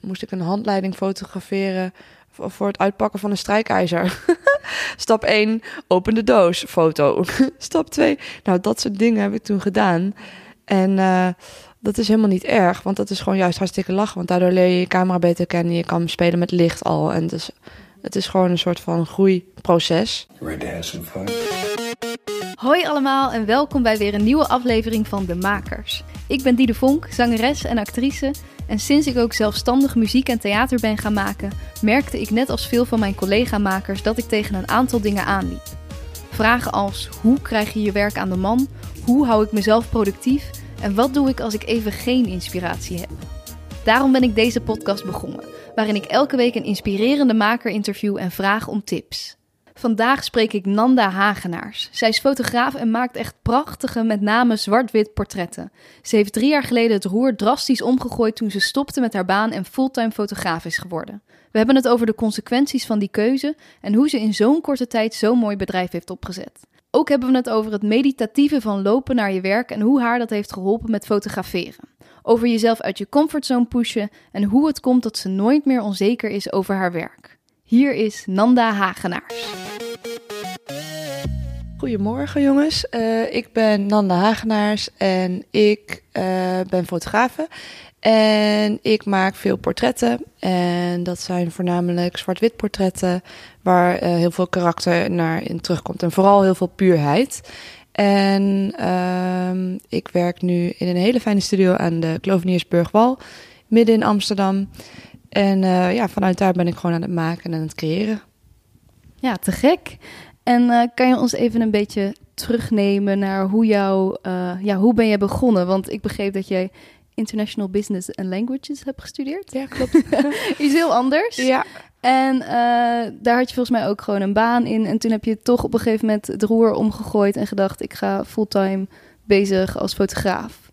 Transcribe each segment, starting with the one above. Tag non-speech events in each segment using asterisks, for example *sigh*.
Moest ik een handleiding fotograferen voor het uitpakken van een strijkijzer. *laughs* Stap 1, open de doos, foto. *laughs* Stap 2, nou dat soort dingen heb ik toen gedaan. En uh, dat is helemaal niet erg, want dat is gewoon juist hartstikke lachen. Want daardoor leer je je camera beter kennen, je kan spelen met licht al. En dus, het is gewoon een soort van groeiproces. Ready to have? Hoi allemaal en welkom bij weer een nieuwe aflevering van De Makers. Ik ben Diede Vonk, zangeres en actrice. En sinds ik ook zelfstandig muziek en theater ben gaan maken, merkte ik net als veel van mijn collega-makers dat ik tegen een aantal dingen aanliep. Vragen als: hoe krijg je je werk aan de man? Hoe hou ik mezelf productief? En wat doe ik als ik even geen inspiratie heb? Daarom ben ik deze podcast begonnen, waarin ik elke week een inspirerende maker interview en vraag om tips. Vandaag spreek ik Nanda Hagenaars. Zij is fotograaf en maakt echt prachtige, met name zwart-wit portretten. Ze heeft drie jaar geleden het roer drastisch omgegooid toen ze stopte met haar baan en fulltime fotograaf is geworden. We hebben het over de consequenties van die keuze en hoe ze in zo'n korte tijd zo'n mooi bedrijf heeft opgezet. Ook hebben we het over het meditatieve van lopen naar je werk en hoe haar dat heeft geholpen met fotograferen. Over jezelf uit je comfortzone pushen en hoe het komt dat ze nooit meer onzeker is over haar werk. Hier is Nanda Hagenaars. Goedemorgen jongens, uh, ik ben Nanda Hagenaars en ik uh, ben fotografe. En ik maak veel portretten en dat zijn voornamelijk zwart-wit portretten waar uh, heel veel karakter naar in terugkomt en vooral heel veel puurheid. En ehm, ik werk nu in een hele fijne studio aan de Kloveniersburgwal, midden in Amsterdam. En ja, vanuit daar ben ik gewoon aan het maken en het creëren. Ja, te gek. En uh, kan je ons even een beetje terugnemen naar hoe jou, uh, ja, hoe ben je begonnen? Want ik begreep dat jij International Business and Languages hebt gestudeerd. Ja, klopt. *laughs* Iets heel anders. Ja. En daar had je volgens mij ook gewoon een baan in. En toen heb je toch op een gegeven moment het roer omgegooid en gedacht: ik ga fulltime bezig als fotograaf.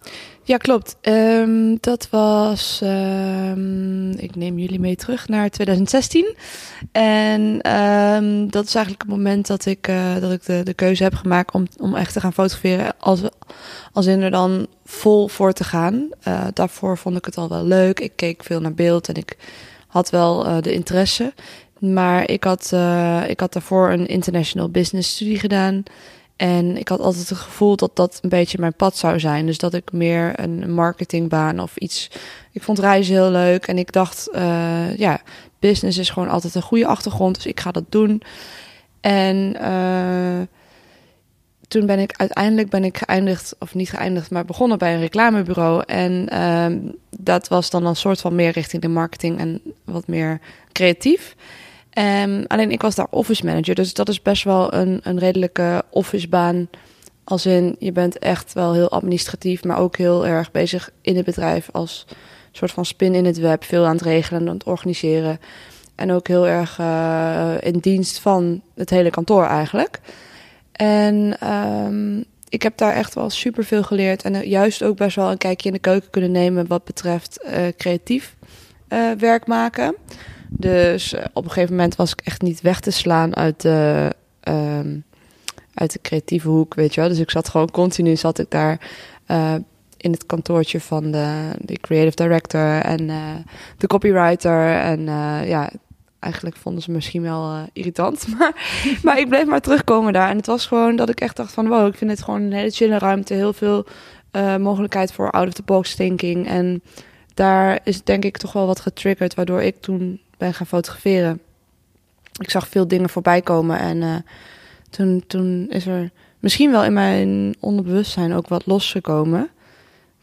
Ja, klopt. Um, dat was, um, ik neem jullie mee terug naar 2016. En um, dat is eigenlijk het moment dat ik, uh, dat ik de, de keuze heb gemaakt om, om echt te gaan fotograferen. Als, als in er dan vol voor te gaan. Uh, daarvoor vond ik het al wel leuk. Ik keek veel naar beeld en ik had wel uh, de interesse. Maar ik had, ik had daarvoor een international business studie gedaan. En ik had altijd het gevoel dat dat een beetje mijn pad zou zijn. Dus dat ik meer een marketingbaan of iets. Ik vond reizen heel leuk. En ik dacht, uh, ja, business is gewoon altijd een goede achtergrond. Dus ik ga dat doen. En uh, toen ben ik uiteindelijk ben ik geëindigd, of niet geëindigd, maar begonnen bij een reclamebureau. En uh, dat was dan een soort van meer richting de marketing en wat meer creatief. Um, alleen ik was daar office manager, dus dat is best wel een, een redelijke officebaan. Als in, je bent echt wel heel administratief, maar ook heel erg bezig in het bedrijf als soort van spin in het web. Veel aan het regelen en aan het organiseren. En ook heel erg uh, in dienst van het hele kantoor eigenlijk. En um, ik heb daar echt wel super veel geleerd. En juist ook best wel een kijkje in de keuken kunnen nemen wat betreft uh, creatief werk maken. Dus uh, op een gegeven moment was ik echt niet weg te slaan uit de, um, uit de creatieve hoek, weet je wel. Dus ik zat gewoon continu, zat ik daar uh, in het kantoortje van de, de creative director en uh, de copywriter. En ja, eigenlijk vonden ze misschien wel irritant. *laughs* Maar, maar ik bleef maar terugkomen daar. En het was gewoon dat ik echt dacht van, wow, ik vind het gewoon een hele chille ruimte. Heel veel mogelijkheid voor out-of-the-box thinking. En daar is denk ik toch wel wat getriggerd, waardoor ik toen ben gaan fotograferen. Ik zag veel dingen voorbij komen en uh, toen, toen is er misschien wel in mijn onderbewustzijn ook wat losgekomen,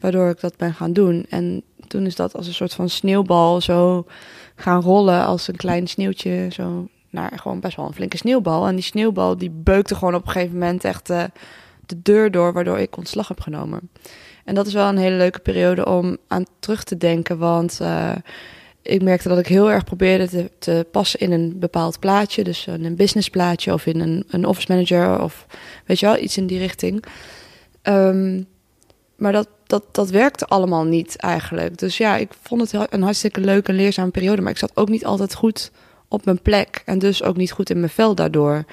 waardoor ik dat ben gaan doen. En toen is dat als een soort van sneeuwbal zo gaan rollen, als een klein sneeuwtje, zo naar gewoon best wel een flinke sneeuwbal. En die sneeuwbal die beukte gewoon op een gegeven moment echt uh, de deur door, waardoor ik ontslag heb genomen. En dat is wel een hele leuke periode om aan terug te denken, want uh, ik merkte dat ik heel erg probeerde te, te, passen in een bepaald plaatje. Dus een business plaatje of in een, een office manager of weet je wel, iets in die richting. Um, maar dat, dat, dat werkte allemaal niet eigenlijk. Dus ja, ik vond het een hartstikke leuke en leerzame periode. Maar ik zat ook niet altijd goed op mijn plek. En dus ook niet goed in mijn vel daardoor.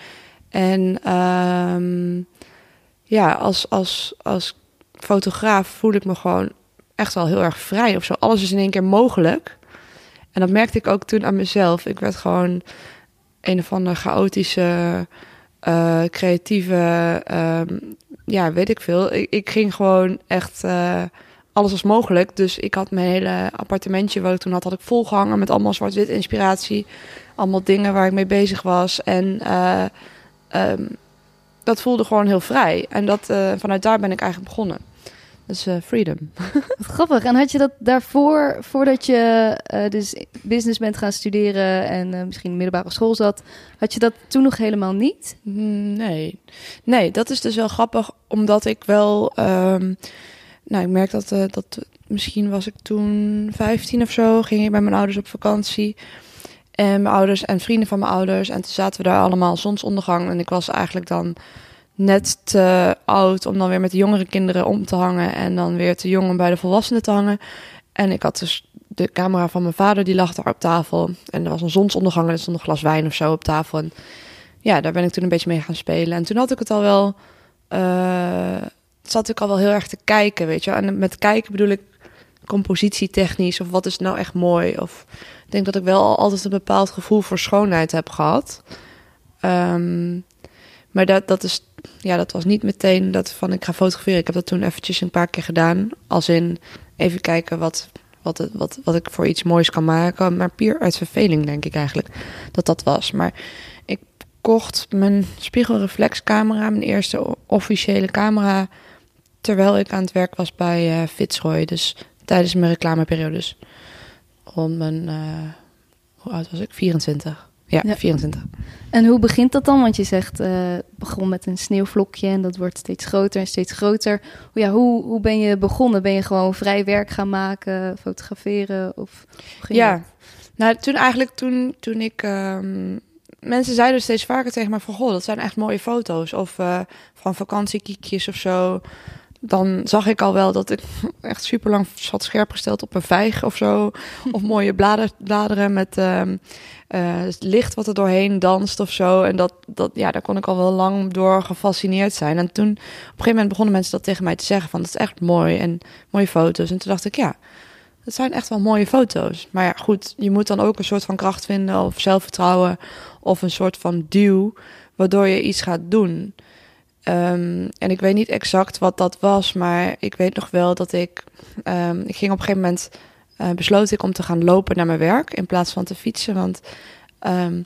En um, ja, als, als, als fotograaf voel ik me gewoon echt wel heel erg vrij of zo. Alles is in één keer mogelijk. En dat merkte ik ook toen aan mezelf. Ik werd gewoon een of andere chaotische, uh, creatieve, ehm, ja, weet ik veel. Ik, ik ging gewoon echt, uh, alles was mogelijk. Dus ik had mijn hele appartementje wat ik toen had, had ik volgehangen met allemaal zwart-wit inspiratie. Allemaal dingen waar ik mee bezig was. En uh, um, dat voelde gewoon heel vrij. En dat, vanuit daar ben ik eigenlijk begonnen. Dus uh, freedom. *laughs* Wat grappig. En had je dat daarvoor, voordat je uh, dus business bent gaan studeren en uh, misschien middelbare school zat, had je dat toen nog helemaal niet? Mm, nee. Nee, dat is dus wel grappig, omdat ik wel. Um, nou, ik merk dat, dat misschien was ik toen 15 of zo, ging ik bij mijn ouders op vakantie. En mijn ouders en vrienden van mijn ouders. En toen zaten we daar allemaal zonsondergang. En ik was eigenlijk dan net te oud om dan weer met de jongere kinderen om te hangen en dan weer te jong om bij de volwassenen te hangen. En ik had dus de camera van mijn vader, die lag daar op tafel. En er was een zonsondergang en er stond een glas wijn of zo op tafel. En ja, daar ben ik toen een beetje mee gaan spelen. En toen had ik het al wel, uh, zat ik al wel heel erg te kijken, weet je. En met kijken bedoel ik compositietechnisch of wat is nou echt mooi. Of ik denk dat ik wel altijd een bepaald gevoel voor schoonheid heb gehad. Um, maar dat, dat, is, ja, dat was niet meteen dat van ik ga fotograferen. Ik heb dat toen eventjes een paar keer gedaan. Als in even kijken wat, wat, wat, wat ik voor iets moois kan maken. Maar puur uit verveling denk ik eigenlijk dat dat was. Maar ik kocht mijn spiegelreflexcamera, mijn eerste officiële camera... terwijl ik aan het werk was bij uh, Fitzroy. Dus tijdens mijn reclameperiodes. Om mijn... Uh, hoe oud was ik? 24. Ja, 24. En hoe begint dat dan? Want je zegt, uh, begon met een sneeuwvlokje en dat wordt steeds groter en steeds groter. Ja, hoe, hoe ben je begonnen? Ben je gewoon vrij werk gaan maken, fotograferen? Of ja, nou toen eigenlijk toen, toen ik... Um, mensen zeiden steeds vaker tegen mij van... Goh, dat zijn echt mooie foto's. Of uh, van vakantiekiekjes of zo dan zag ik al wel dat ik *laughs* echt super lang zat scherp gesteld op een vijg of zo. *laughs* Of mooie blader, bladeren met uh, uh, licht wat er doorheen danst of zo. En dat, dat, ja, daar kon ik al wel lang door gefascineerd zijn. En toen op een gegeven moment begonnen mensen dat tegen mij te zeggen: van dat is echt mooi en mooie foto's. En toen dacht ik, ja, dat zijn echt wel mooie foto's. Maar ja, goed, je moet dan ook een soort van kracht vinden of zelfvertrouwen of een soort van duw waardoor je iets gaat doen. Um, en ik weet niet exact wat dat was, maar ik weet nog wel dat ik. Um, ik ging op een gegeven moment. Uh, besloot ik om te gaan lopen naar mijn werk in plaats van te fietsen. Want um,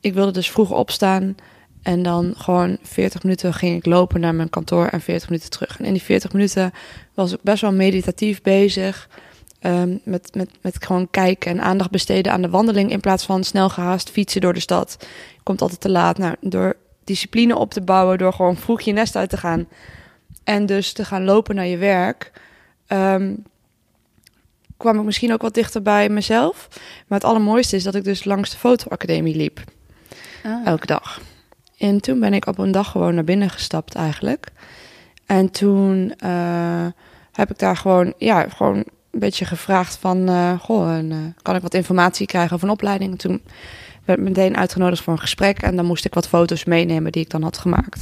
ik wilde dus vroeg opstaan. En dan gewoon 40 minuten ging ik lopen naar mijn kantoor en 40 minuten terug. En in die 40 minuten was ik best wel meditatief bezig. Um, met, met, met gewoon kijken en aandacht besteden aan de wandeling. In plaats van snel gehaast fietsen door de stad. Je komt altijd te laat. Nou, door discipline op te bouwen door gewoon vroeg je nest uit te gaan. En dus te gaan lopen naar je werk. Um, kwam ik misschien ook wat dichter bij mezelf. Maar het allermooiste is dat ik dus langs de fotoacademie liep. Ah. Elke dag. En toen ben ik op een dag gewoon naar binnen gestapt eigenlijk. En toen uh, heb ik daar gewoon, ja, gewoon een beetje gevraagd van... Uh, goh, en, uh, kan ik wat informatie krijgen over een opleiding? En toen werd meteen uitgenodigd voor een gesprek. En dan moest ik wat foto's meenemen die ik dan had gemaakt.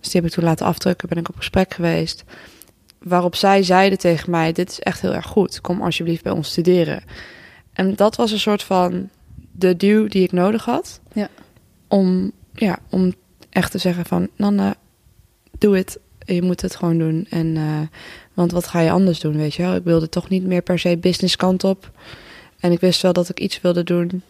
Dus die heb ik toen laten afdrukken, ben ik op gesprek geweest. Waarop zij zeiden tegen mij: Dit is echt heel erg goed. Kom alsjeblieft bij ons studeren. En dat was een soort van de duw die ik nodig had. Ja. Om, ja, om echt te zeggen van Nana, doe het. Je moet het gewoon doen. En, uh, want wat ga je anders doen, weet je wel? Ik wilde toch niet meer per se business kant op. En ik wist wel dat ik iets wilde doen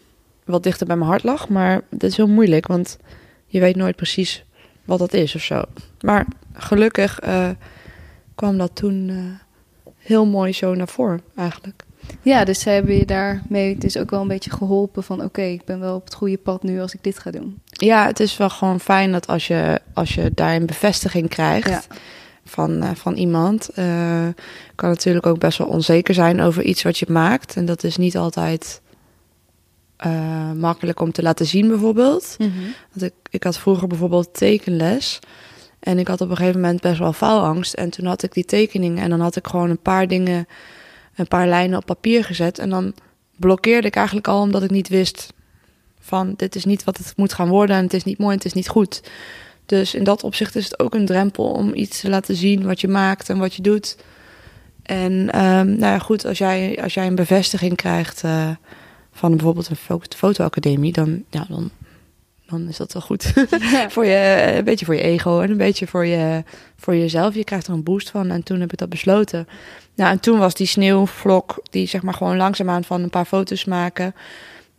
wat dichter bij mijn hart lag. Maar dat is heel moeilijk, want je weet nooit precies wat dat is of zo. Maar gelukkig uh, kwam dat toen uh, heel mooi zo naar voren eigenlijk. Ja, dus ze hebben je daarmee het is ook wel een beetje geholpen van... oké, okay, ik ben wel op het goede pad nu als ik dit ga doen. Ja, het is wel gewoon fijn dat als je, als je daar een bevestiging krijgt... Ja. Van, uh, van iemand. kan natuurlijk ook best wel onzeker zijn over iets wat je maakt. En dat is niet altijd uh, makkelijk om te laten zien, bijvoorbeeld. Mm -hmm. Want ik, ik had vroeger bijvoorbeeld tekenles. En ik had op een gegeven moment best wel faalangst. En toen had ik die tekeningen en dan had ik gewoon een paar dingen, een paar lijnen op papier gezet. En dan blokkeerde ik eigenlijk al omdat ik niet wist van dit is niet wat het moet gaan worden en het is niet mooi en het is niet goed. Dus in dat opzicht is het ook een drempel om iets te laten zien wat je maakt en wat je doet. En um, nou ja, goed, als jij, als jij een bevestiging krijgt, uh, van bijvoorbeeld een fo- fotoacademie, dan, ja, dan, dan is dat wel goed. *laughs* voor je, een beetje voor je ego en een beetje voor, je, voor jezelf. Je krijgt er een boost van. En toen heb ik dat besloten. Nou, en toen was die sneeuwvlok, die zeg maar gewoon langzaamaan van een paar foto's maken.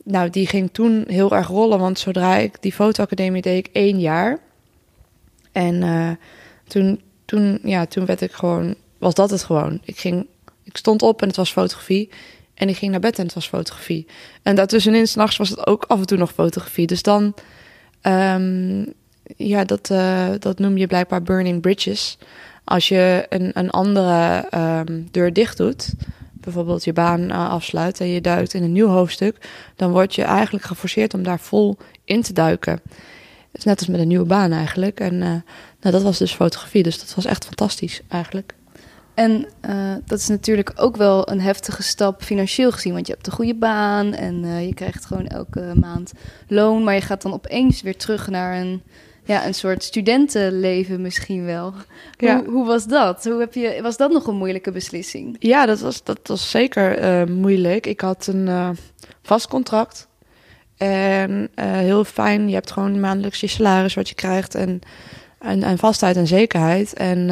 Nou, die ging toen heel erg rollen. Want zodra ik die fotoacademie deed, ik één jaar. En eh, toen, toen, ja, toen werd ik gewoon, was dat het gewoon. Ik, ging, ik stond op en het was fotografie. En ik ging naar bed en het was fotografie. En daartussenin, s'nachts, was het ook af en toe nog fotografie. Dus dan, ehm, ja, dat, eh, dat noem je blijkbaar burning bridges. Als je een, een andere ehm, deur dicht doet, bijvoorbeeld je baan eh, afsluit en je duikt in een nieuw hoofdstuk, dan word je eigenlijk geforceerd om daar vol in te duiken. Het is net als met een nieuwe baan eigenlijk. En eh, nou, dat was dus fotografie, dus dat was echt fantastisch eigenlijk. En eh, dat is natuurlijk ook wel een heftige stap financieel gezien. Want je hebt een goede baan en eh, je krijgt gewoon elke maand loon. Maar je gaat dan opeens weer terug naar een, ja, een soort studentenleven misschien wel. *laughs* Ja. Hoe, hoe was dat? Hoe heb je, was dat nog een moeilijke beslissing? Ja, dat was, dat was zeker eh, moeilijk. Ik had een vast contract. En heel fijn, je hebt gewoon maandelijks je salaris wat je krijgt. En, en, en vastheid en zekerheid. En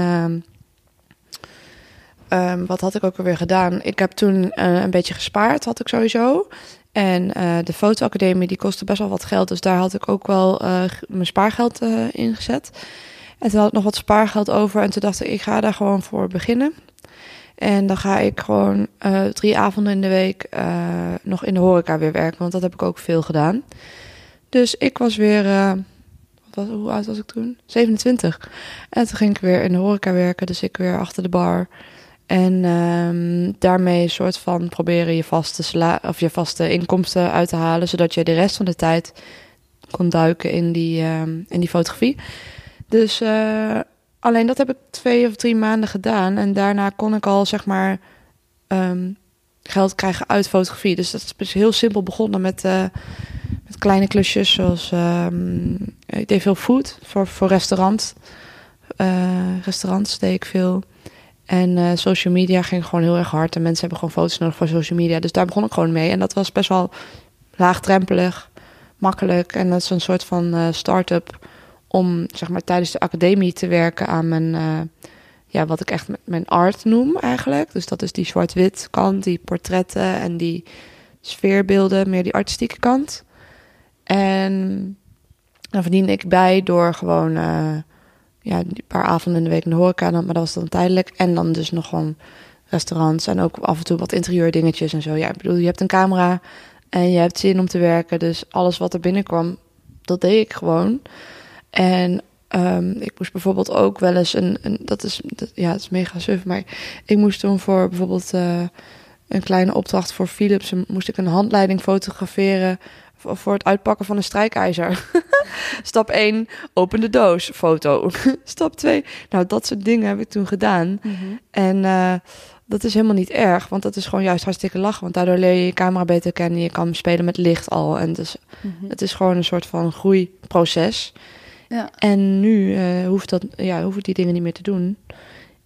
ehm, wat had ik ook alweer gedaan? Ik heb toen eh, een beetje gespaard, had ik sowieso. En eh, de fotoacademie die kostte best wel wat geld. Dus daar had ik ook wel eh, mijn spaargeld in gezet. En toen had ik nog wat spaargeld over. En toen dacht ik, ik ga daar gewoon voor beginnen. En dan ga ik gewoon drie avonden in de week nog in de horeca weer werken. Want dat heb ik ook veel gedaan. Dus ik was weer... hoe oud was ik toen? 27. En toen ging ik weer in de horeca werken. Dus ik weer achter de bar. En ehm, daarmee een soort van proberen je vaste, sala of je vaste inkomsten uit te halen. Zodat je de rest van de tijd kon duiken in die, ehm, in die fotografie. Dus eh, alleen dat heb ik twee of drie maanden gedaan. En daarna kon ik al zeg maar ehm, geld krijgen uit fotografie. Dus dat is heel simpel begonnen met, eh, met kleine klusjes. Zoals ik deed veel food voor, voor restaurants. Eh, restaurants deed ik veel. En eh, social media ging gewoon heel erg hard. En mensen hebben gewoon foto's nodig voor social media. Dus daar begon ik gewoon mee. En dat was best wel laagdrempelig, makkelijk. En dat is een soort van eh, start-up om zeg maar tijdens de academie te werken aan mijn, eh, ja, wat ik echt mijn art noem eigenlijk. Dus dat is die zwart-wit kant, die portretten en die sfeerbeelden, meer die artistieke kant. En dan verdiende ik bij door gewoon ja, een paar avonden in de week in de horeca, maar dat was dan tijdelijk. En dan dus nog gewoon restaurants en ook af en toe wat interieurdingetjes en zo. Ja, ik bedoel, je hebt een camera en je hebt zin om te werken. Dus alles wat er binnenkwam, dat deed ik gewoon. En ehm, ik moest bijvoorbeeld ook wel eens een, een dat is, ja, het is mega suf, maar ik moest toen voor bijvoorbeeld eh, een kleine opdracht voor Philips, moest ik een handleiding fotograferen voor het uitpakken van een strijkijzer. *laughs* Stap 1, open de doos, foto. *laughs* Stap 2, nou dat soort dingen heb ik toen gedaan. En eh, dat is helemaal niet erg, want dat is gewoon juist hartstikke lachen. Want daardoor leer je je camera beter kennen, je kan spelen met licht al. En dus, Mhm. het is gewoon een soort van groeiproces. Ja. En nu eh, hoeft, dat, ja, hoef ik die dingen niet meer te doen.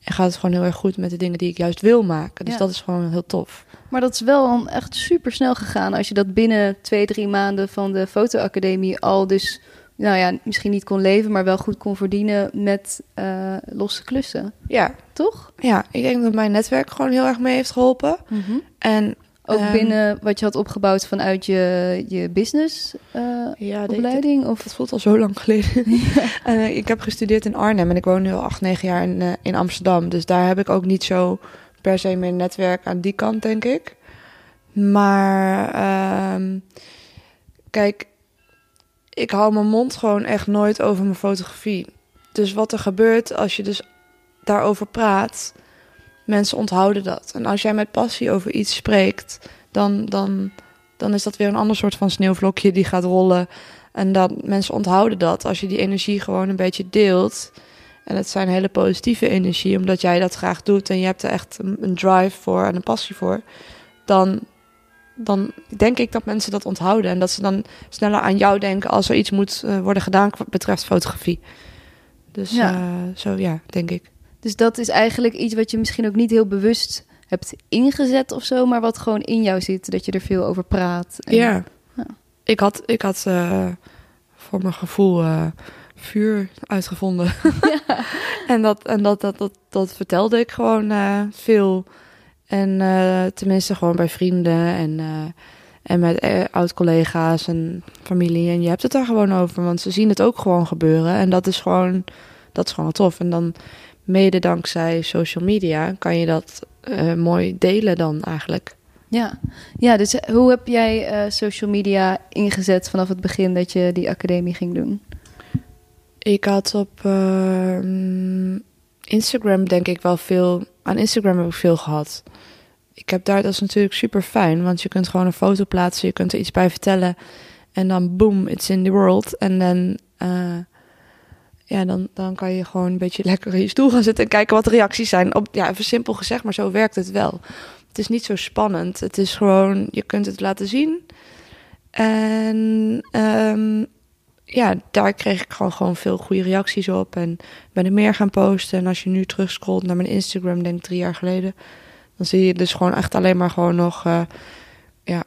En gaat het gewoon heel erg goed met de dingen die ik juist wil maken. Dus Ja. dat is gewoon heel tof. Maar dat is wel echt super snel gegaan als je dat binnen twee, drie maanden van de fotoacademie al dus, nou ja, misschien niet kon leven, maar wel goed kon verdienen met eh, losse klussen. Ja, Toch? ja, ik denk dat mijn netwerk gewoon heel erg mee heeft geholpen. En Ook Ehm, binnen wat je had opgebouwd vanuit je, je business eh, ja, opleiding? Of Dat voelt al zo lang geleden. *laughs* *laughs* Eh, ik heb gestudeerd in Arnhem en ik woon nu al acht, negen jaar in, in Amsterdam. Dus daar heb ik ook niet zo per se meer netwerk aan die kant, denk ik. Maar ehm, kijk, ik hou mijn mond gewoon echt nooit over mijn fotografie. Dus wat er gebeurt als je dus daarover praat, mensen onthouden dat. En als jij met passie over iets spreekt, dan, dan, dan is dat weer een ander soort van sneeuwvlokje die gaat rollen. En dat mensen onthouden dat als je die energie gewoon een beetje deelt. En het zijn hele positieve energie, omdat jij dat graag doet en je hebt er echt een, drive voor en een passie voor. Dan, dan denk ik dat mensen dat onthouden en dat ze dan sneller aan jou denken als er iets moet eh, worden gedaan wat betreft fotografie. Dus Ja. eh, zo ja, denk ik. Dus dat is eigenlijk iets wat je misschien ook niet heel bewust hebt ingezet of zo, maar wat gewoon in jou zit, dat je er veel over praat. En- Ja. Ja. Ik had, ik had eh, voor mijn gevoel vuur uitgevonden. *laughs* *laughs* en dat, en dat, dat, dat, dat vertelde ik gewoon eh, veel. En eh, tenminste gewoon bij vrienden en, eh, en met oud-collega's en familie. En je hebt het daar gewoon over, want ze zien het ook gewoon gebeuren. En dat is gewoon, dat is gewoon tof. En dan mede dankzij social media kan je dat mooi delen dan eigenlijk. Ja, ja dus hoe heb jij social media ingezet vanaf het begin dat je die academie ging doen? Ik had op ehm, Instagram denk ik wel veel... Aan Instagram heb ik veel gehad. Ik heb daar, dat is natuurlijk super fijn, want je kunt gewoon een foto plaatsen, je kunt er iets bij vertellen en dan boom, it's in the world. En dan, eh, ja, dan, dan kan je gewoon een beetje lekker in je stoel gaan zitten en kijken wat de reacties zijn. Op, ja, even simpel gezegd, maar zo werkt het wel. Het is niet zo spannend. Het is gewoon, je kunt het laten zien. En ehm, ja, daar kreeg ik gewoon, gewoon veel goede reacties op. En ben er meer gaan posten. En als je nu terugscrollt naar mijn Instagram, denk ik drie jaar geleden, dan zie je dus gewoon echt alleen maar gewoon nog, eh, ja,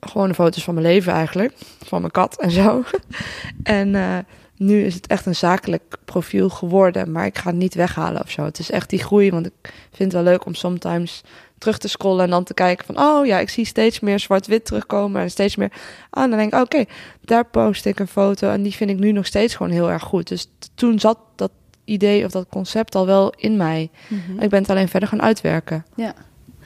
gewoon de foto's van mijn leven eigenlijk. Van mijn kat en zo. *laughs* en eh, nu is het echt een zakelijk profiel geworden. Maar ik ga het niet weghalen of zo. Het is echt die groei. Want ik vind het wel leuk om sometimes terug te scrollen en dan te kijken van... oh ja, ik zie steeds meer zwart-wit terugkomen en steeds meer... Ah, dan denk ik, oké, daar post ik een foto en die vind ik nu nog steeds gewoon heel erg goed. Dus toen zat dat idee of dat concept al wel in mij. Ik ben het alleen verder gaan uitwerken. Ja.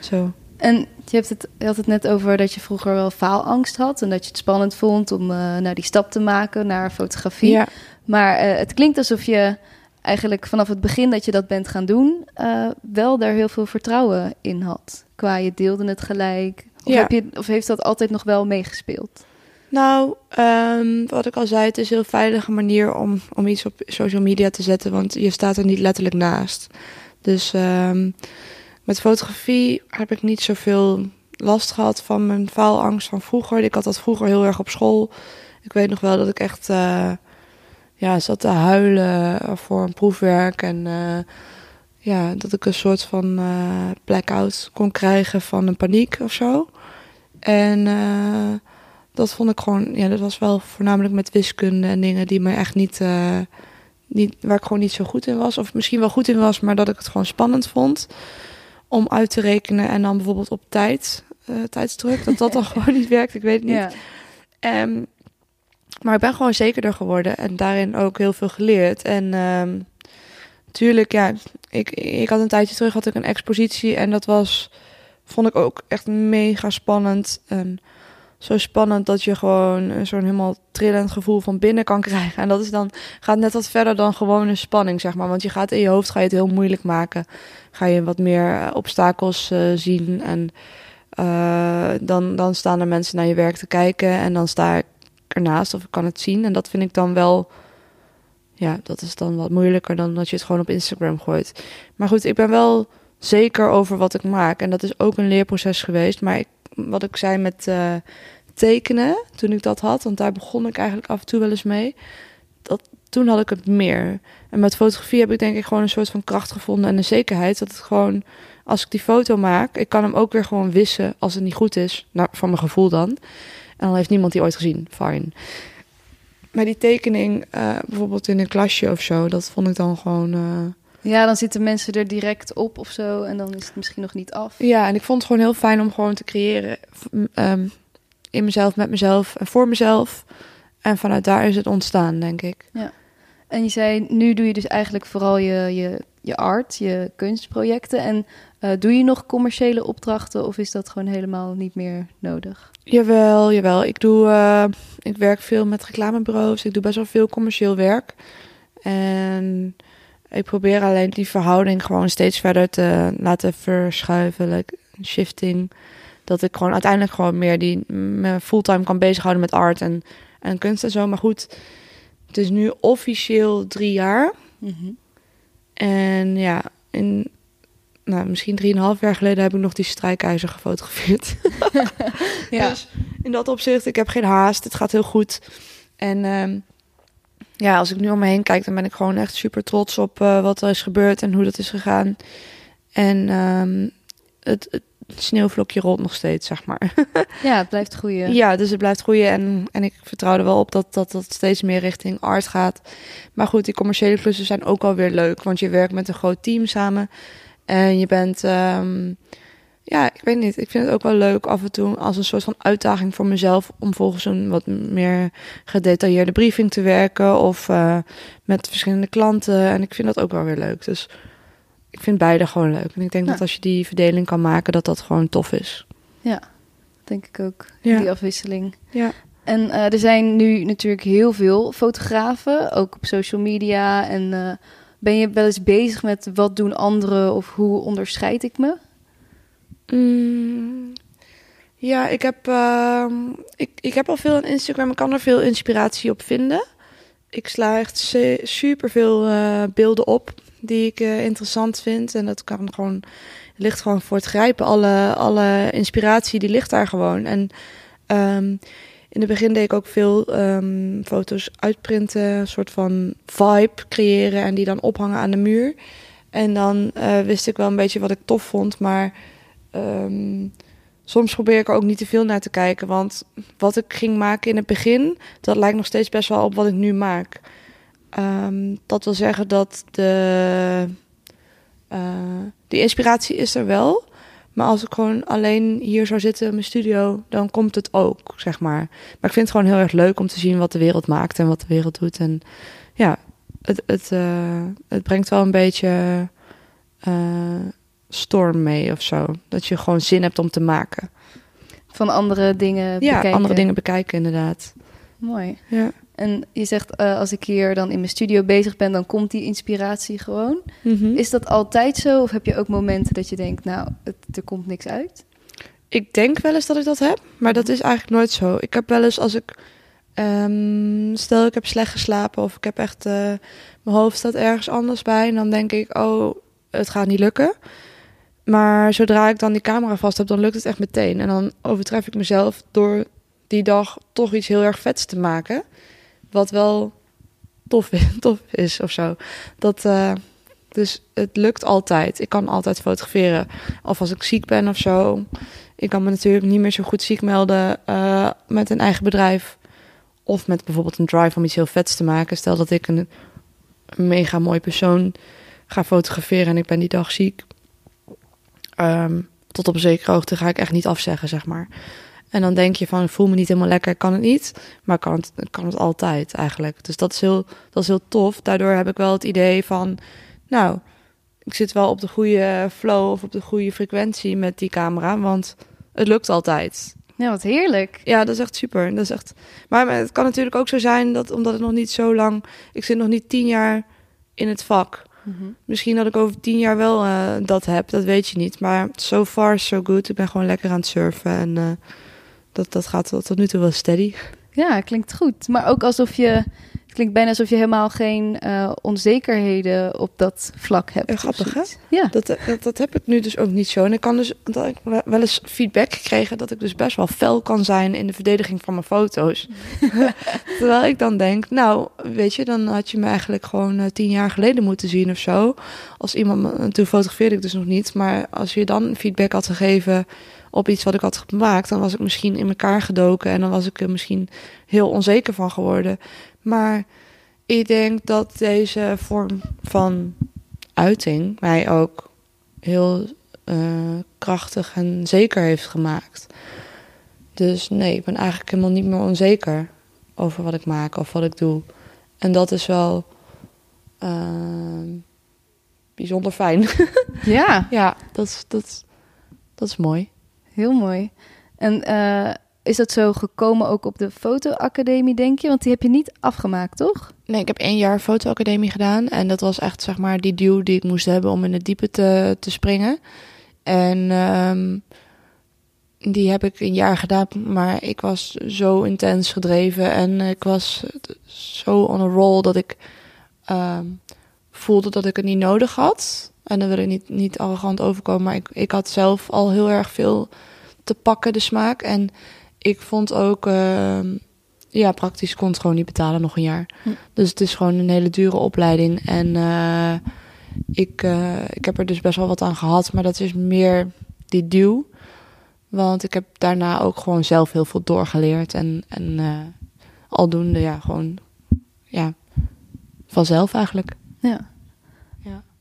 Zo. En je, hebt het, je had het net over dat je vroeger wel faalangst had en dat je het spannend vond om nou, die stap te maken naar fotografie. Ja, Maar eh, het klinkt alsof je eigenlijk vanaf het begin dat je dat bent gaan doen, eh, wel daar heel veel vertrouwen in had. Qua je deelde het gelijk. Of, Ja. heb je, of heeft dat altijd nog wel meegespeeld? Nou, ehm, wat ik al zei, het is een heel veilige manier om, om iets op social media te zetten, want je staat er niet letterlijk naast. Dus ehm, met fotografie heb ik niet zoveel last gehad van mijn faalangst van vroeger. Ik had dat vroeger heel erg op school. Ik weet nog wel dat ik echt eh, ja, zat te huilen voor een proefwerk en eh, ja, dat ik een soort van eh, blackout kon krijgen van een paniek of zo. En dat vond ik gewoon, ja, dat was wel voornamelijk met wiskunde en dingen die me echt niet, niet, waar ik gewoon niet zo goed in was. Of misschien wel goed in was, maar dat ik het gewoon spannend vond om uit te rekenen. En dan bijvoorbeeld op tijd, eh, tijdsdruk, dat dat *laughs* dan gewoon niet werkt. Ik weet het niet. Ja. Ehm, maar ik ben gewoon zekerder geworden en daarin ook heel veel geleerd. En ehm tuurlijk, ja, ik, ik had een tijdje terug had ik een expositie en dat was, vond ik ook echt mega spannend. En zo spannend dat je gewoon zo'n helemaal trillend gevoel van binnen kan krijgen. En dat is dan, gaat net wat verder dan gewoon een spanning, zeg maar. Want je gaat in je hoofd, ga je het heel moeilijk maken. Ga je wat meer eh, obstakels eh, zien en eh, dan, dan staan er mensen naar je werk te kijken en dan sta ik ernaast of ik kan het zien. En dat vind ik dan wel, ja, dat is dan wat moeilijker dan dat je het gewoon op Instagram gooit. Maar goed, ik ben wel zeker over wat ik maak. En dat is ook een leerproces geweest. Maar ik, wat ik zei met eh, tekenen, toen ik dat had, want daar begon ik eigenlijk af en toe wel eens mee. Dat, toen had ik het meer. En met fotografie heb ik denk ik gewoon een soort van kracht gevonden en een zekerheid. Dat het gewoon, als ik die foto maak, ik kan hem ook weer gewoon wissen als het niet goed is. Nou, van mijn gevoel dan. En dan heeft niemand die ooit gezien. Fine. Maar die tekening, eh, bijvoorbeeld in een klasje of zo, dat vond ik dan gewoon. eh, ja, dan zitten mensen er direct op of zo en dan is het misschien nog niet af. Ja, en ik vond het gewoon heel fijn om gewoon te creëren. ehm, in mezelf, met mezelf en voor mezelf. En vanuit daar is het ontstaan, denk ik. En je zei, nu doe je dus eigenlijk vooral je, je, je art, je kunstprojecten. En eh, doe je nog commerciële opdrachten of is dat gewoon helemaal niet meer nodig? Jawel, jawel. Ik, doe, eh, ik werk veel met reclamebureaus. Ik doe best wel veel commercieel werk. En ik probeer alleen die verhouding gewoon steeds verder te laten verschuiven. Like shifting. Dat ik gewoon uiteindelijk gewoon meer die me fulltime kan bezighouden met art en, en kunst en zo. Maar goed, het is nu officieel drie jaar. En ja, in, nou, misschien drieënhalf jaar geleden heb ik nog die strijkijzer gefotografeerd. *laughs* Ja. Dus in dat opzicht, ik heb geen haast. Het gaat heel goed. En ehm, ja, als ik nu om me heen kijk, dan ben ik gewoon echt super trots op eh, wat er is gebeurd en hoe dat is gegaan. En ehm, het, het sneeuwvlokje rolt nog steeds, zeg maar. *laughs* Ja, het blijft groeien. Ja, dus het blijft groeien. En, en ik vertrouw er wel op dat, dat dat steeds meer richting art gaat. Maar goed, die commerciële klussen zijn ook alweer leuk. Want je werkt met een groot team samen. En je bent... ehm, ja, ik weet niet. Ik vind het ook wel leuk af en toe als een soort van uitdaging voor mezelf... om volgens een wat meer gedetailleerde briefing te werken. Of eh, met verschillende klanten. En ik vind dat ook wel weer leuk. Dus ik vind beide gewoon leuk. En ik denk Ja. dat als je die verdeling kan maken, dat dat gewoon tof is. Denk ik ook. Ja. Die afwisseling. Ja. En eh, er zijn nu natuurlijk heel veel fotografen, ook op social media. En eh, ben je wel eens bezig met wat doen anderen of hoe onderscheid ik me? Mm, ja, ik heb, ehm, ik, ik heb al veel aan Instagram. Ik kan er veel inspiratie op vinden. Ik sla echt super veel beelden op die ik eh, interessant vind. En dat kan gewoon, ligt gewoon voor het grijpen. Alle, alle inspiratie die ligt daar gewoon. En ehm, in het begin deed ik ook veel ehm, foto's uitprinten, een soort van vibe creëren en die dan ophangen aan de muur. En dan eh, wist ik wel een beetje wat ik tof vond, maar Ehm, soms probeer ik er ook niet te veel naar te kijken. Want wat ik ging maken in het begin, dat lijkt nog steeds best wel op wat ik nu maak. Ehm, dat wil zeggen dat de, eh, de inspiratie is er wel. Maar als ik gewoon alleen hier zou zitten in mijn studio, dan komt het ook, zeg maar. Maar ik vind het gewoon heel erg leuk om te zien wat de wereld maakt en wat de wereld doet. En ja, het, het, eh, het brengt wel een beetje eh, storm mee of zo. Dat je gewoon zin hebt om te maken. Van andere dingen Ja, andere dingen bekijken inderdaad. Mooi. Ja. En je zegt, eh, als ik hier dan in mijn studio bezig ben, dan komt die inspiratie gewoon. Mhm. Is dat altijd zo? Of heb je ook momenten dat je denkt, nou, het, er komt niks uit? Ik denk wel eens dat ik dat heb, maar dat is eigenlijk nooit zo. Ik heb wel eens als ik, ehm, stel ik heb slecht geslapen of ik heb echt, eh, mijn hoofd staat ergens anders bij. En dan denk ik, oh, het gaat niet lukken. Maar zodra ik dan die camera vast heb, dan lukt het echt meteen. En dan overtref ik mezelf door die dag toch iets heel erg vets te maken. Wat wel *laughs* tof, is- of zo. Dat, eh, dus het lukt altijd. Ik kan altijd fotograferen. Of als ik ziek ben of zo. Ik kan me natuurlijk niet meer zo goed ziek melden eh, met een eigen bedrijf. Of met bijvoorbeeld een drive om iets heel vets te maken. Stel dat ik een mega mooi persoon ga fotograferen en ik ben die dag ziek. Ehm, tot op een zekere hoogte ga ik echt niet afzeggen, zeg maar. En dan denk je van, ik voel me niet helemaal lekker, kan het niet. Maar kan het, kan het altijd eigenlijk. Dus dat is, heel, dat is heel tof. Daardoor heb ik wel het idee van, nou, ik zit wel op de goede flow of op de goede frequentie met die camera. Want het lukt altijd. Ja, wat heerlijk. Ja, dat is echt super. Dat is echt... Maar het kan natuurlijk ook zo zijn dat omdat het nog niet zo lang... Ik zit nog niet tien jaar in het vak. Misschien dat ik over tien jaar wel eh, dat heb, dat weet je niet. Maar so far so good. Ik ben gewoon lekker aan het surfen en eh, dat, dat gaat tot, tot nu toe wel steady. Ja, klinkt goed. Maar ook alsof je... Het klinkt bijna alsof je helemaal geen eh, onzekerheden op dat vlak hebt. Of grappig, hè? Ja. Dat, dat, dat heb ik nu dus ook niet zo. En ik kan dus dat ik wel eens feedback gekregen dat ik dus best wel fel kan zijn in de verdediging van mijn foto's. *laughs* Terwijl ik dan denk, nou, weet je, dan had je me eigenlijk gewoon eh, tien jaar geleden moeten zien of zo. Als iemand, me- toen fotografeerde ik dus nog niet, maar als je dan feedback had gegeven op iets wat ik had gemaakt, dan was ik misschien in elkaar gedoken en dan was ik er misschien heel onzeker van geworden. Maar ik denk dat deze vorm van uiting mij ook heel eh, krachtig en zeker heeft gemaakt. Dus nee, ik ben eigenlijk helemaal niet meer onzeker over wat ik maak of wat ik doe. En dat is wel eh, bijzonder fijn. *laughs* ja, ja, dat is, dat, dat is mooi. Heel mooi. En eh, is dat zo gekomen ook op de fotoacademie, denk je? Want die heb je niet afgemaakt, toch? Nee, ik heb één jaar fotoacademie gedaan. En dat was echt, zeg maar, die duw die ik moest hebben om in het diepe te, te springen. En ehm, die heb ik een jaar gedaan. Maar ik was zo intens gedreven. En ik was zo on a roll dat ik ehm, voelde dat ik het niet nodig had. En dan wil ik niet, niet arrogant overkomen. Maar ik, ik had zelf al heel erg veel te pakken, de smaak. En ik vond ook... ehm, ja, praktisch kon het gewoon niet betalen nog een jaar. Hm. Dus het is gewoon een hele dure opleiding. En eh, ik, eh, ik heb er dus best wel wat aan gehad. Maar dat is meer die duw. Want ik heb daarna ook gewoon zelf heel veel doorgeleerd. En, en uh, aldoende, ja, gewoon, ja, vanzelf eigenlijk. Ja.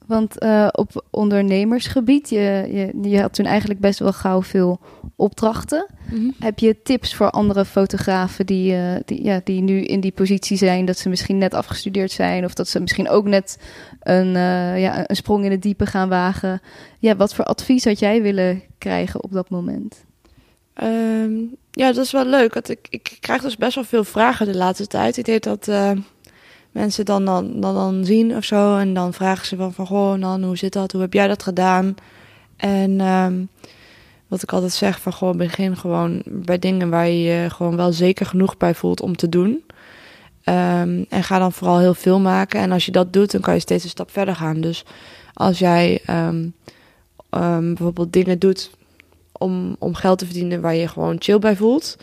Want uh, op ondernemersgebied, je, je, je had toen eigenlijk best wel gauw veel opdrachten. Mm -hmm. Heb je tips voor andere fotografen die, uh, die, ja, die nu in die positie zijn, dat ze misschien net afgestudeerd zijn of dat ze misschien ook net een, uh, ja, een sprong in het diepe gaan wagen? Ja, wat voor advies had jij willen krijgen op dat moment? Um, ja, dat is wel leuk. Want ik, ik krijg dus best wel veel vragen de laatste tijd. Ik denk dat mensen dan, dan, dan, dan zien of zo. En dan vragen ze van, van goh, dan, hoe zit dat? Hoe heb jij dat gedaan? En um, wat ik altijd zeg, van gewoon begin gewoon bij dingen waar je je gewoon wel zeker genoeg bij voelt om te doen. Um, en ga dan vooral heel veel maken. En als je dat doet, dan kan je steeds een stap verder gaan. Dus als jij um, bijvoorbeeld dingen doet om, om geld te verdienen waar je gewoon chill bij voelt,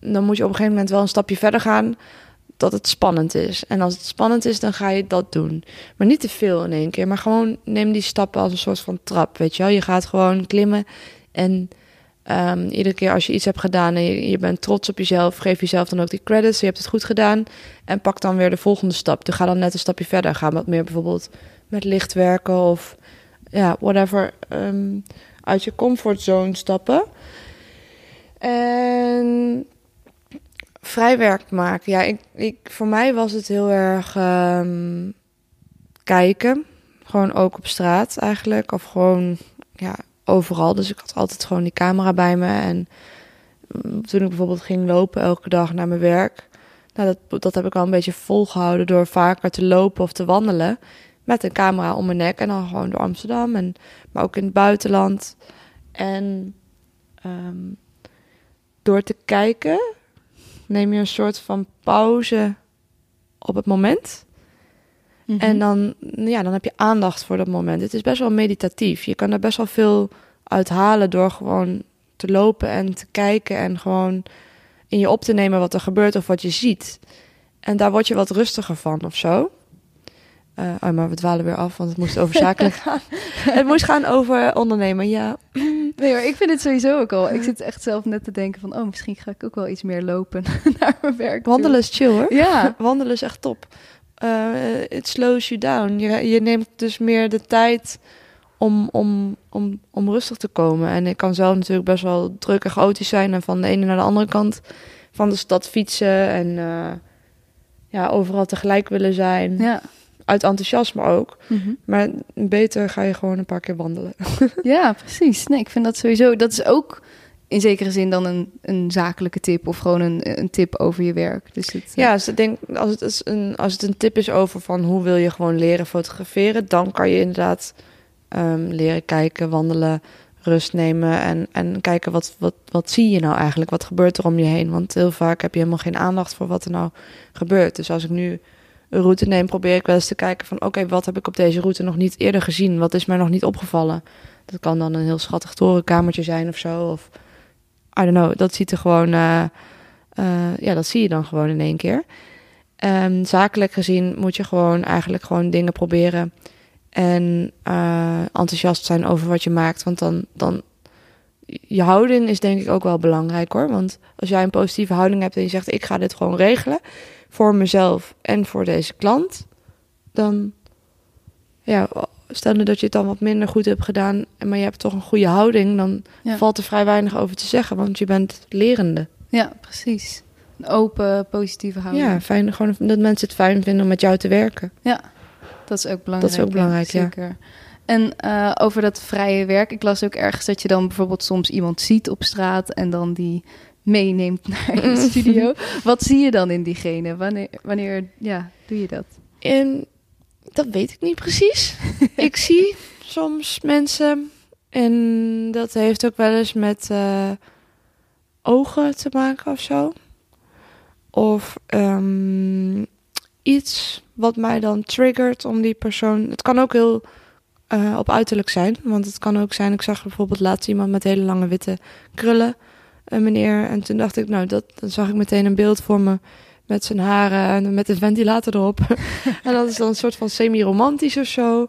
dan moet je op een gegeven moment wel een stapje verder gaan dat het spannend is. En als het spannend is, dan ga je dat doen. Maar niet te veel in één keer. Maar gewoon neem die stappen als een soort van trap. Weet je wel, je gaat gewoon klimmen. En um, iedere keer als je iets hebt gedaan en je, je, bent trots op jezelf, geef jezelf dan ook die credits. Je hebt het goed gedaan. En pak dan weer de volgende stap. Dus ga dan net een stapje verder. Ga wat meer bijvoorbeeld met licht werken of ja, whatever. Um, uit je comfortzone stappen. En vrijwerk maken. Ja, ik, ik, voor mij was het heel erg um, kijken. Gewoon ook op straat eigenlijk. Of gewoon ja, overal. Dus ik had altijd gewoon die camera bij me. En toen ik bijvoorbeeld ging lopen elke dag naar mijn werk. Nou, dat, dat heb ik al een beetje volgehouden door vaker te lopen of te wandelen. Met een camera om mijn nek. En dan gewoon door Amsterdam. En, maar ook in het buitenland. En um, door te kijken neem je een soort van pauze op het moment. Mm -hmm. En dan, ja, dan heb je aandacht voor dat moment. Het is best wel meditatief. Je kan er best wel veel uit halen door gewoon te lopen en te kijken en gewoon in je op te nemen wat er gebeurt of wat je ziet. En daar word je wat rustiger van of zo. Uh, oh, maar we dwalen weer af, want het moest over zakelijk *laughs* gaan. het moest gaan over ondernemen, ja. *laughs* Nee hoor, ik vind het sowieso ook al. Ik zit echt zelf net te denken van... oh, misschien ga ik ook wel iets meer lopen *laughs* naar mijn werk Wandelen is chill hoor. Ja. *laughs* Wandelen is echt top. Uh, it slows you down. Je, je neemt dus meer de tijd om, om, om, om rustig te komen. En ik kan zelf natuurlijk best wel druk en chaotisch zijn... en van de ene naar de andere kant van de stad fietsen... en uh, ja, overal tegelijk willen zijn... Ja uit enthousiasme ook. Mm -hmm. Maar beter ga je gewoon een paar keer wandelen. *laughs* ja, precies. Nee, ik vind dat sowieso. Dat is ook in zekere zin dan een, een zakelijke tip of gewoon een, een tip over je werk. Dus het, ja, dus ik denk als het, is een, als het een tip is over van hoe wil je gewoon leren fotograferen, dan kan je inderdaad um, leren kijken, wandelen, rust nemen en, en kijken wat, wat, wat zie je nou eigenlijk? Wat gebeurt er om je heen? Want heel vaak heb je helemaal geen aandacht voor wat er nou gebeurt. Dus als ik nu route neem, probeer ik wel eens te kijken van... oké, wat heb ik op deze route nog niet eerder gezien? Wat is mij nog niet opgevallen? Dat kan dan een heel schattig torenkamertje zijn of zo. Of, I don't know, dat ziet er gewoon... Uh, uh, ja, dat zie je dan gewoon in één keer. Um, zakelijk gezien moet je gewoon eigenlijk gewoon dingen proberen... en uh, enthousiast zijn over wat je maakt. Want dan, dan... Je houding is denk ik ook wel belangrijk hoor. Want als jij een positieve houding hebt en je zegt... ik ga dit gewoon regelen voor mezelf en voor deze klant, dan ja, stel nu dat je het dan wat minder goed hebt gedaan, maar je hebt toch een goede houding, dan ja. valt er vrij weinig over te zeggen, want je bent lerende. Ja, precies. Een open, positieve houding. Ja, fijn, gewoon dat mensen het fijn vinden om met jou te werken. Ja, dat is ook belangrijk. Dat is ook belangrijk, ja. Zeker. En uh, over dat vrije werk, ik las ook ergens dat je dan bijvoorbeeld soms iemand ziet op straat en dan die meeneemt *laughs* naar je studio. Wat zie je dan in diegene? Wanneer, wanneer ja, doe je dat? En dat weet ik niet precies. *laughs* ik zie soms mensen en dat heeft ook wel eens met uh, ogen te maken of zo. Of um, iets wat mij dan triggert om die persoon. Het kan ook heel uh, op uiterlijk zijn. Want het kan ook zijn, ik zag bijvoorbeeld laatst iemand met hele lange witte krullen een meneer. En toen dacht ik, nou, dat, dan zag ik meteen een beeld voor me met zijn haren en met een ventilator erop. *laughs* en dat is dan een soort van semi-romantisch of zo.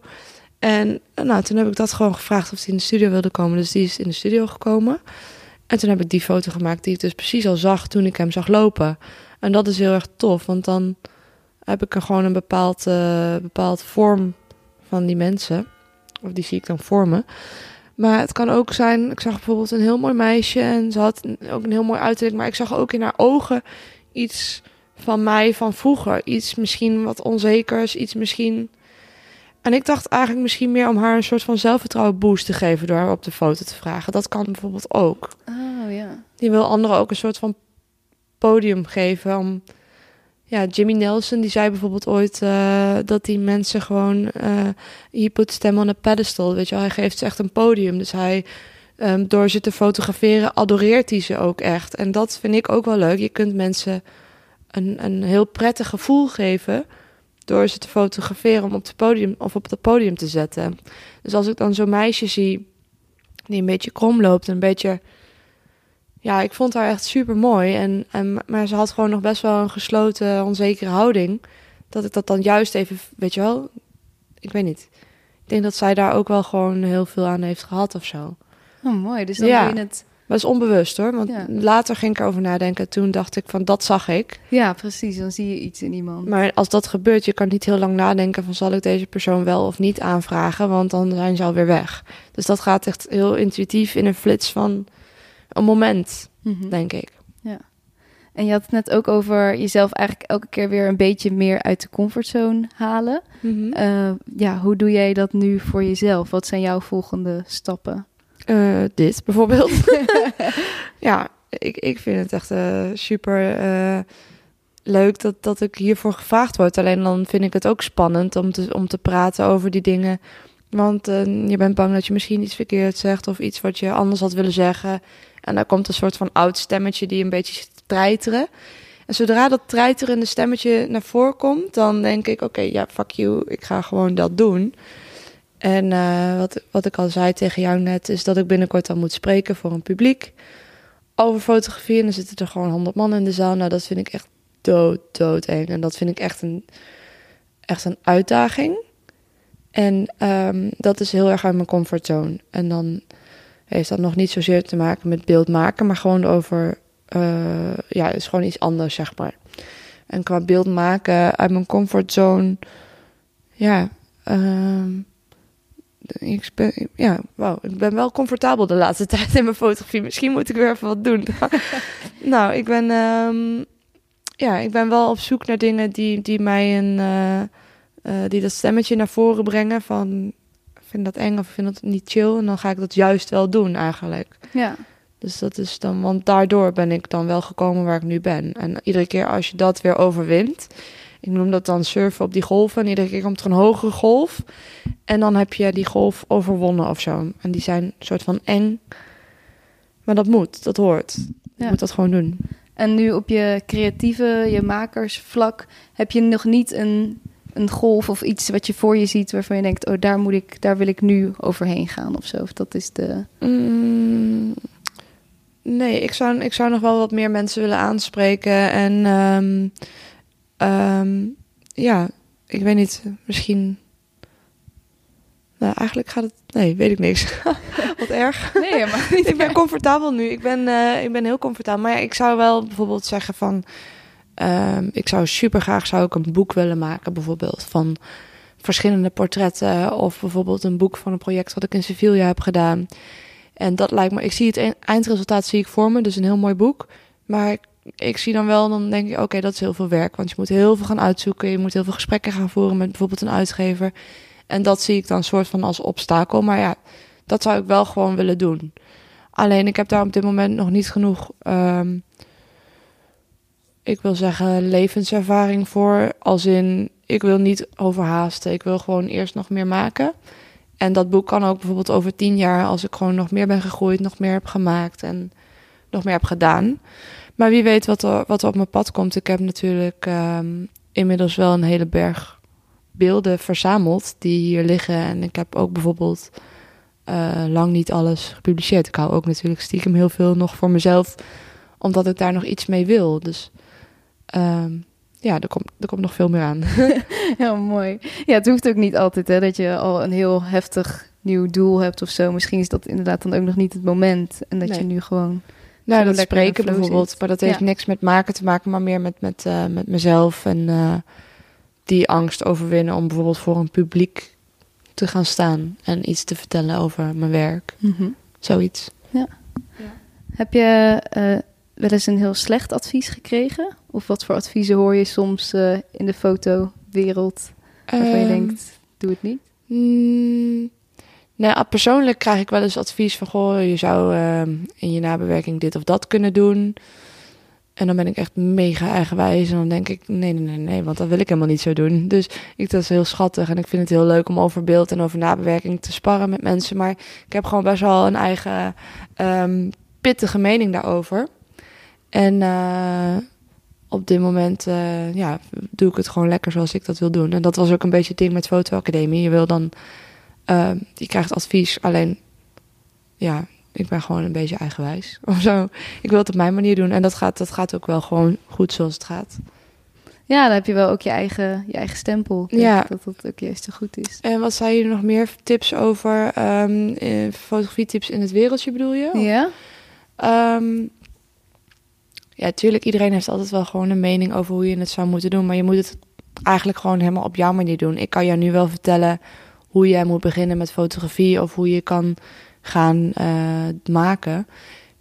En nou, toen heb ik dat gewoon gevraagd of hij in de studio wilde komen. Dus die is in de studio gekomen. En toen heb ik die foto gemaakt die ik dus precies al zag toen ik hem zag lopen. En dat is heel erg tof, want dan heb ik er gewoon een bepaald, uh, bepaald vorm van die mensen. Of die zie ik dan vormen. Maar het kan ook zijn, ik zag bijvoorbeeld een heel mooi meisje en ze had ook een heel mooi uiterlijk. Maar ik zag ook in haar ogen iets van mij van vroeger. Iets misschien wat onzekers, iets misschien... En ik dacht eigenlijk misschien meer om haar een soort van zelfvertrouwen boost te geven door haar op de foto te vragen. Dat kan bijvoorbeeld ook. Oh ja. Die wil anderen ook een soort van podium geven om ja, Jimmy Nelson die zei bijvoorbeeld ooit uh, dat die mensen gewoon uh, he put stem on a pedestal, weet je. Hij geeft ze echt een podium, dus hij um, door ze te fotograferen adoreert hij ze ook echt. En dat vind ik ook wel leuk. Je kunt mensen een, een heel prettig gevoel geven door ze te fotograferen om op het podium of op het podium te zetten. Dus als ik dan zo'n meisje zie die een beetje krom loopt, een beetje ja, ik vond haar echt super mooi. En, en, maar ze had gewoon nog best wel een gesloten, onzekere houding. Dat ik dat dan juist even, weet je wel, ik weet niet. Ik denk dat zij daar ook wel gewoon heel veel aan heeft gehad of zo. Oh, mooi. Dus dan ja. je het. Maar is onbewust hoor. Want later ging ik erover nadenken. Toen dacht ik van dat zag ik. Ja, precies. Dan zie je iets in iemand. Maar als dat gebeurt, je kan niet heel lang nadenken van zal ik deze persoon wel of niet aanvragen. Want dan zijn ze alweer weg. Dus dat gaat echt heel intuïtief in een flits van een moment, mhm. denk ik. Ja. En je had het net ook over jezelf eigenlijk elke keer weer een beetje meer uit de comfortzone halen. Mhm. Eh, ja, hoe doe jij dat nu voor jezelf? Wat zijn jouw volgende stappen? Uh, dit bijvoorbeeld. *laughs* *laughs* ja, ik, ik vind het echt uh, super leuk dat, dat ik hiervoor gevraagd word. Alleen dan vind ik het ook spannend om te, om te praten over die dingen. Want je bent bang dat je misschien iets verkeerd zegt of iets wat je anders had willen zeggen. En daar komt een soort van oud stemmetje die een beetje treiteren. En zodra dat treiterende stemmetje naar voren komt, dan denk ik: oké, ja, fuck you, ik ga gewoon dat doen. En uh, wat, wat ik al zei tegen jou net, is dat ik binnenkort al moet spreken voor een publiek over fotografie. En dan zitten er gewoon honderd man in de zaal. Nou, dat vind ik echt dood, dood eng. En dat vind ik echt een, echt een uitdaging. En um, dat is heel erg uit mijn comfortzone. En dan heeft dat nog niet zozeer te maken met beeld maken, maar gewoon over, uh, ja, is gewoon iets anders, zeg maar. En qua beeld maken uit mijn comfortzone, ja, uh, ik ben, ja, wow, ik ben wel comfortabel de laatste *laughs* tijd in mijn fotografie. Misschien moet ik weer even wat doen. *laughs* nou, ik ben, um, ja, ik ben wel op zoek naar dingen die, die mij een, uh, uh, die dat stemmetje naar voren brengen van vind dat eng of vind dat niet chill. En dan ga ik dat juist wel doen eigenlijk. Ja. Dus dat is dan, want daardoor ben ik dan wel gekomen waar ik nu ben. En iedere keer als je dat weer overwint, ik noem dat dan surfen op die golven. En iedere keer komt er een hogere golf. En dan heb je die golf overwonnen of zo. En die zijn een soort van eng. Maar dat moet, dat hoort. Je moet dat gewoon doen. En nu op je creatieve, je makersvlak, heb je nog niet een een golf of iets wat je voor je ziet waarvan je denkt, oh, daar moet ik, daar wil ik nu overheen gaan of zo? Of dat is de. Mm, nee, ik zou, ik zou nog wel wat meer mensen willen aanspreken. En um, um, ja, ik weet niet, misschien. Nou, eigenlijk gaat het. Nee, weet ik niks. *laughs* Wat erg. Nee, maar *laughs* niet ik ben comfortabel nu. Ik ben, uh, ik ben heel comfortabel. Maar ja, ik zou wel bijvoorbeeld zeggen van. Um, ik zou super graag zou ik een boek willen maken, bijvoorbeeld van verschillende portretten. Of bijvoorbeeld een boek van een project wat ik in Sevilla heb gedaan. En dat lijkt me, ik zie het eindresultaat zie ik voor me, dus een heel mooi boek. Maar ik, zie dan wel, dan denk ik, oké, dat is heel veel werk. Want je moet heel veel gaan uitzoeken. Je moet heel veel gesprekken gaan voeren met bijvoorbeeld een uitgever. En dat zie ik dan soort van als obstakel. Maar ja, dat zou ik wel gewoon willen doen. Alleen ik heb daar op dit moment nog niet genoeg um, ik wil zeggen, levenservaring voor. Als in, ik wil niet overhaasten. Ik wil gewoon eerst nog meer maken. En dat boek kan ook bijvoorbeeld over tien jaar, als ik gewoon nog meer ben gegroeid, nog meer heb gemaakt en nog meer heb gedaan. Maar wie weet wat er, wat er op mijn pad komt. Ik heb natuurlijk um, inmiddels wel een hele berg beelden verzameld die hier liggen. En ik heb ook bijvoorbeeld uh, lang niet alles gepubliceerd. Ik hou ook natuurlijk stiekem heel veel nog voor mezelf, omdat ik daar nog iets mee wil. Dus Um, ja, er komt, er komt nog veel meer aan. *laughs* Heel mooi. Ja, het hoeft ook niet altijd hè, dat je al een heel heftig nieuw doel hebt of zo. Misschien is dat inderdaad dan ook nog niet het moment. En dat Nee. je nu gewoon... Nou, dat spreken bijvoorbeeld. zit. Maar dat heeft Ja. niks met maken te maken, maar meer met, met, eh, met mezelf. En eh, die angst overwinnen om bijvoorbeeld voor een publiek te gaan staan. En iets te vertellen over mijn werk. Zoiets. Heb je eh, wel eens een heel slecht advies gekregen? Of wat voor adviezen hoor je soms eh, in de fotowereld waarvan je Ehm, denkt, doe het niet? Mm, nou, persoonlijk krijg ik wel eens advies van... Goh, je zou ehm, in je nabewerking dit of dat kunnen doen. En dan ben ik echt mega eigenwijs. En dan denk ik, nee, nee, nee, nee, want dat wil ik helemaal niet zo doen. Dus ik, dat is heel schattig. En ik vind het heel leuk om over beeld en over nabewerking te sparren met mensen. Maar ik heb gewoon best wel een eigen ehm, pittige mening daarover. En eh, op dit moment eh, ja, doe ik het gewoon lekker zoals ik dat wil doen. En dat was ook een beetje het ding met fotoacademie. Je wil dan, eh, je krijgt advies, alleen ja, ik ben gewoon een beetje eigenwijs *laughs* of zo. Ik wil het op mijn manier doen en dat gaat, dat gaat ook wel gewoon goed zoals het gaat. Ja, dan heb je wel ook je eigen, je eigen stempel. Ik denk Ja. Dat dat ook juist zo goed is. En wat zei je nog meer tips over ehm eh, fotografietips in het wereldje bedoel je? Ja? Ehm, ja, tuurlijk, iedereen heeft altijd wel gewoon een mening over hoe je het zou moeten doen. Maar je moet het eigenlijk gewoon helemaal op jouw manier doen. Ik kan jou nu wel vertellen hoe jij moet beginnen met fotografie of hoe je kan gaan eh, maken.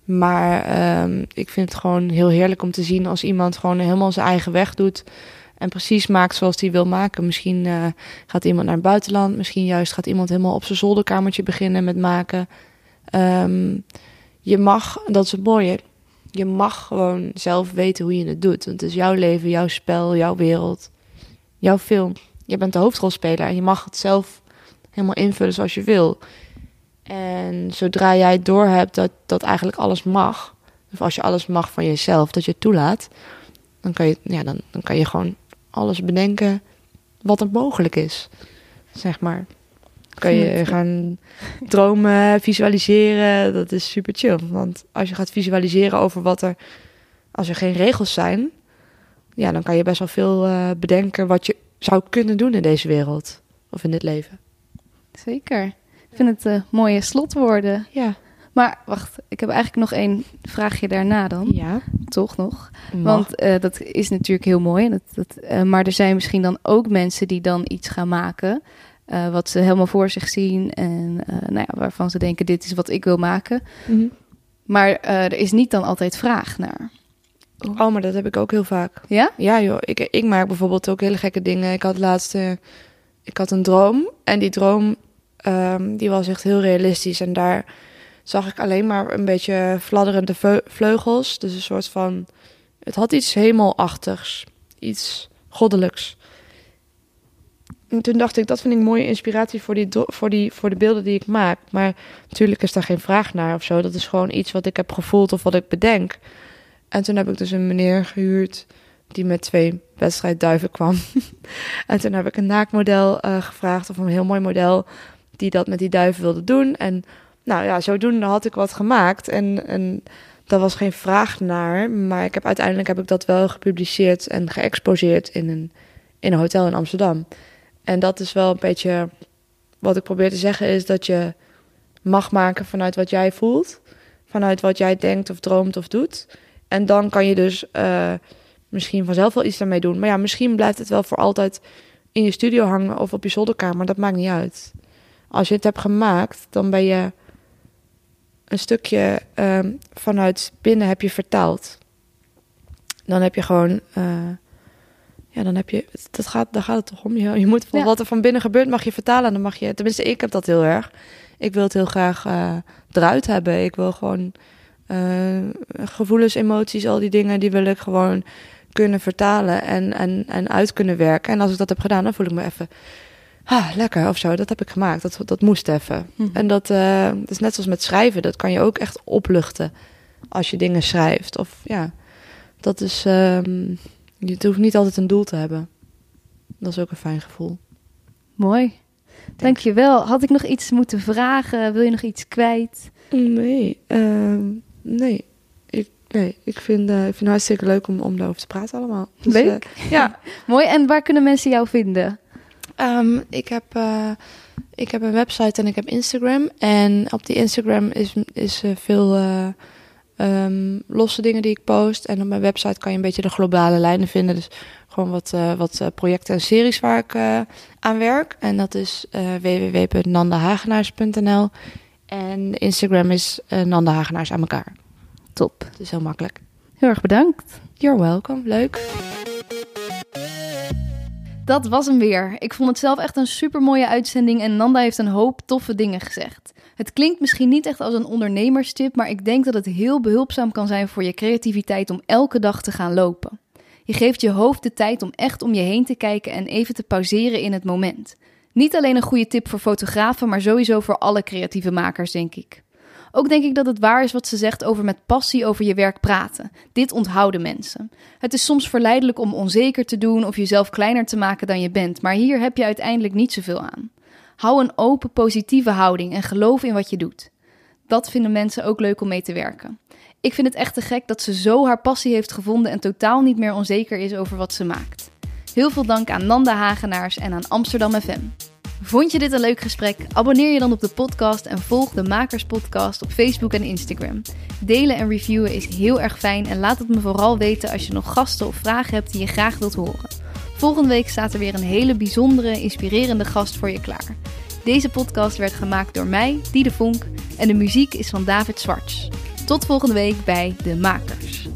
Maar ehm, ik vind het gewoon heel heerlijk om te zien als iemand gewoon helemaal zijn eigen weg doet. En precies maakt zoals hij wil maken. Misschien eh, gaat iemand naar het buitenland. Misschien juist gaat iemand helemaal op zijn zolderkamertje beginnen met maken. Ehm, je mag, dat is het mooie, je mag gewoon zelf weten hoe je het doet. Want het is jouw leven, jouw spel, jouw wereld, jouw film. Je bent de hoofdrolspeler en je mag het zelf helemaal invullen zoals je wil. En zodra jij doorhebt dat, dat eigenlijk alles mag, of als je alles mag van jezelf, dat je het toelaat, dan kan je, ja, dan, dan kan je gewoon alles bedenken wat er mogelijk is. Zeg maar. Kan je *laughs* gaan dromen, visualiseren. Dat is super chill. Want als je gaat visualiseren over wat er. Als er geen regels zijn. Ja, dan kan je best wel veel eh, bedenken wat je zou kunnen doen in deze wereld. Of in dit leven. Zeker. Ik vind het eh, mooie slotwoorden. Ja. Maar wacht, ik heb eigenlijk nog één vraagje daarna dan. Ja. Toch nog? Want Want eh, dat is natuurlijk heel mooi. en Dat, dat, maar er zijn misschien dan ook mensen die dan iets gaan maken. Eh, wat ze helemaal voor zich zien. En eh, nou ja, waarvan ze denken: dit is wat ik wil maken. Mhm. Maar eh, er is niet dan altijd vraag naar. Oh, maar dat heb ik ook heel vaak. Ja? Ja, joh. Ik, ik maak bijvoorbeeld ook hele gekke dingen. Ik had laatst... ik had een droom. En die droom, ehm, die was echt heel realistisch. En daar zag ik alleen maar een beetje fladderende vleugels. Dus een soort van... Het had iets hemelachtigs. Iets goddelijks. En toen dacht ik, dat vind ik mooie inspiratie voor, die, voor, die, voor de beelden die ik maak. Maar natuurlijk is daar geen vraag naar of zo. Dat is gewoon iets wat ik heb gevoeld of wat ik bedenk. En toen heb ik dus een meneer gehuurd die met twee wedstrijdduiven kwam. *laughs* en toen heb ik een naakmodel eh, gevraagd, of een heel mooi model, die dat met die duiven wilde doen. En nou ja, zodoende had ik wat gemaakt. En, en daar was geen vraag naar. Maar ik heb, uiteindelijk heb ik dat wel gepubliceerd en geëxposeerd in een, in een hotel in Amsterdam. En dat is wel een beetje wat ik probeer te zeggen, is dat je mag maken vanuit wat jij voelt. Vanuit wat jij denkt of droomt of doet. En dan kan je dus eh, misschien vanzelf wel iets daarmee doen. Maar ja, misschien blijft het wel voor altijd in je studio hangen of op je zolderkamer. Dat maakt niet uit. Als je het hebt gemaakt, dan ben je een stukje ehm, vanuit binnen heb je vertaald. Dan heb je gewoon. eh, ja, dan heb je. Dat gaat, daar gaat het toch om. Je, je moet van Ja. wat er van binnen gebeurt, mag je vertalen. En dan mag je. Tenminste, ik heb dat heel erg. Ik wil het heel graag eh, eruit hebben. Ik wil gewoon eh, gevoelens, emoties, al die dingen, die wil ik gewoon kunnen vertalen en, en, en uit kunnen werken. En als ik dat heb gedaan, dan voel ik me even ah, lekker of zo. Dat heb ik gemaakt. Dat, dat moest even. Mhm. En dat, eh, dat is net zoals met schrijven. Dat kan je ook echt opluchten als je dingen schrijft. Of ja, dat is. ehm je hoeft niet altijd een doel te hebben. Dat is ook een fijn gevoel. Mooi. Dankjewel. Had ik nog iets moeten vragen? Wil je nog iets kwijt? Nee, ehm, nee. Ik, Nee, ik vind, uh, ik vind het hartstikke leuk om, om daarover te praten allemaal. Dus, leuk. ja. *laughs* Mooi. En waar kunnen mensen jou vinden? Um, ik, heb, uh, ik heb een website en ik heb Instagram. En op die Instagram is, is uh, veel um, losse dingen die ik post. En op mijn website kan je een beetje de globale lijnen vinden. Dus gewoon wat, wat projecten en series waar ik aan werk. En dat is www.nandahagenaars.nl. En Instagram is Nanda Hagenaars aan elkaar. Top. Het is heel makkelijk. Heel erg bedankt. You're welcome. Leuk. Dat was hem weer. Ik vond het zelf echt een super mooie uitzending en Nanda heeft een hoop toffe dingen gezegd. Het klinkt misschien niet echt als een ondernemerstip, maar ik denk dat het heel behulpzaam kan zijn voor je creativiteit om elke dag te gaan lopen. Je geeft je hoofd de tijd om echt om je heen te kijken en even te pauzeren in het moment. Niet alleen een goede tip voor fotografen, maar sowieso voor alle creatieve makers, denk ik. Ook denk ik dat het waar is wat ze zegt over met passie over je werk praten. Dit onthouden mensen. Het is soms verleidelijk om onzeker te doen of jezelf kleiner te maken dan je bent, maar hier heb je uiteindelijk niet zoveel aan. Hou een open, positieve houding en geloof in wat je doet. Dat vinden mensen ook leuk om mee te werken. Ik vind het echt te gek dat ze zo haar passie heeft gevonden en totaal niet meer onzeker is over wat ze maakt. Heel veel dank aan Nanda Hagenaars en aan Amsterdam FM. Vond je dit een leuk gesprek? Abonneer je dan op de podcast en volg de Makers Podcast op Facebook en Instagram. Delen en reviewen is heel erg fijn en laat het me vooral weten als je nog gasten of vragen hebt die je graag wilt horen. Volgende week staat er weer een hele bijzondere, inspirerende gast voor je klaar. Deze podcast werd gemaakt door mij, Diede Vonk, en de muziek is van David Zwarts. Tot volgende week bij De Makers.